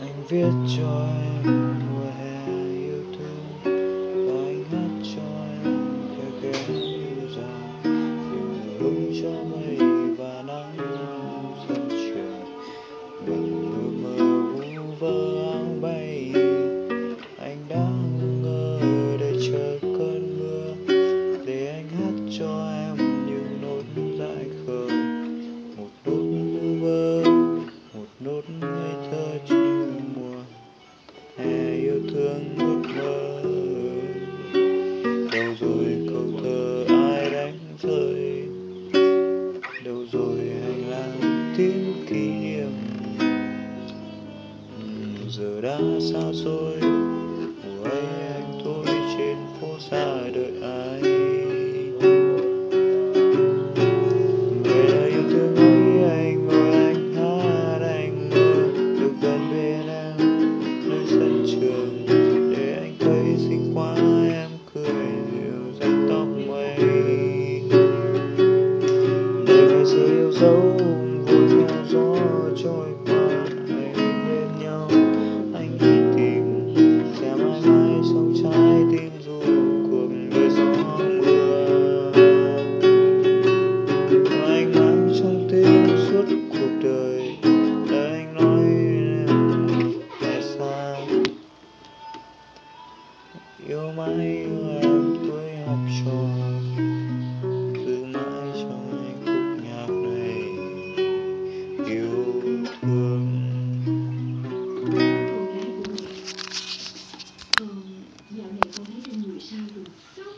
anh viết cho em mùa hè yêu thương, và anh hát cho em khe khẽ như rằng điều hướng cho mình cho em những nốt dại khờ. Một nốt lưu vơ một nốt ngây thơ chiều mùa. Hè yêu thương ước mơ. Đâu rồi câu thơ ai đánh rơi? Đâu rồi hành lang tiếng kỷ niệm? Ừ, giờ đã xa xôi. Mùa ấy anh tôi trên phố xa. Sự yêu dấu vui theo gió trôi qua hãy bên nhau. Anh đi tìm, sẽ mãi mãi trong trái tim dù cuộc đời gió mưa. Anh mang trong tim suốt cuộc đời để anh nói em sao? Yêu mãi yêu em. 嗯。